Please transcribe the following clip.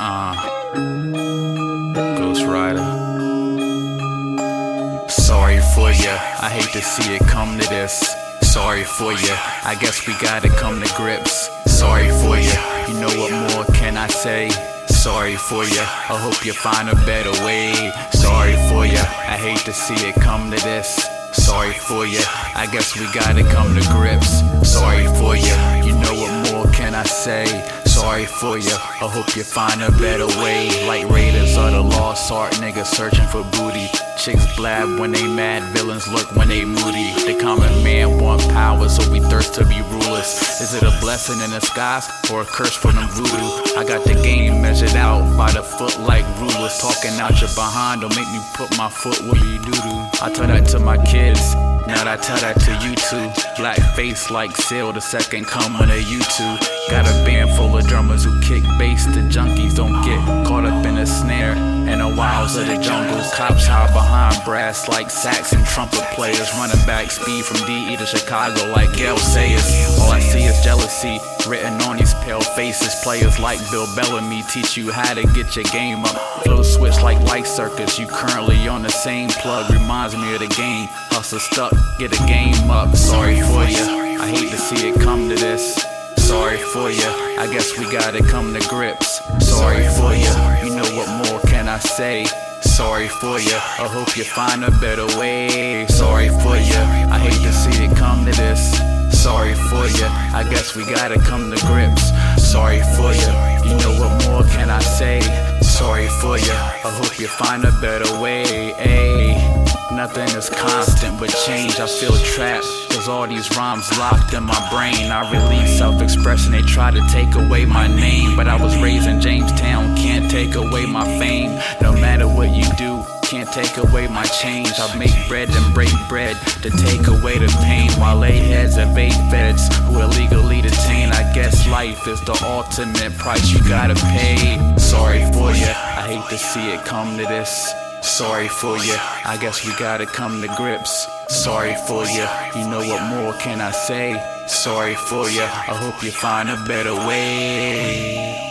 Uh, Ghost Rider. Sorry for ya, I hate to see it come to this. Sorry for ya, I guess we gotta come to grips. Sorry for ya, you know what more can I say? Sorry for ya, I hope you find a better way. Sorry for ya, I hate to see it come to this. Sorry for ya, I guess we gotta come to grips. Sorry for ya, for ya, I hope you find a better way. Like Raiders of the Lost Ark, niggas searching for booty. Chicks blab when they mad, villains look when they moody. The common man want power, so we thirst to be rulers. Is it a blessing in disguise or a curse from them voodoo? I got the game measured out by the foot like rulers. Talking out your behind, don't make me put my foot where you doo doo. I tell that to my kids. Now I tell that to you too. Black face like Seal, the second coming of U2. Got a band full of drummers who kick the of the jungle. Cops hide behind brass like sax and trumpet players. Running back speed from DE to Chicago like Gale Sayers. All I see is jealousy written on these pale faces. Players like Bill Bellamy teach you how to get your game up. Flow switch like Light Circus. You currently on the same plug. Reminds me of the game. Hustle stuck, get a game up. Sorry for ya. I hate to see it come to this. Sorry for ya. I guess we gotta come to grips. Sorry for ya. You know what I say? Sorry for ya. I hope you find a better way. Sorry for ya. I hate to see it come to this. Sorry for ya. I guess we gotta come to grips. Sorry for ya. You know what more can I say? Sorry for ya. I hope you find a better way. Ay. Nothing is constant but change. I feel trapped. Cause all these rhymes locked in my brain. I release self expression. They try to take away my name. But I was raised in Jamestown. Take away my fame. No matter what you do. Can't take away my change. I make bread and break bread to take away the pain. While lay heads evade feds who illegally detain. I guess life is the ultimate price you gotta pay. Sorry for ya. I hate to see it come to this. Sorry for ya, I guess we gotta come to grips. Sorry for ya, you know what more can I say? Sorry for ya, I hope you find a better way.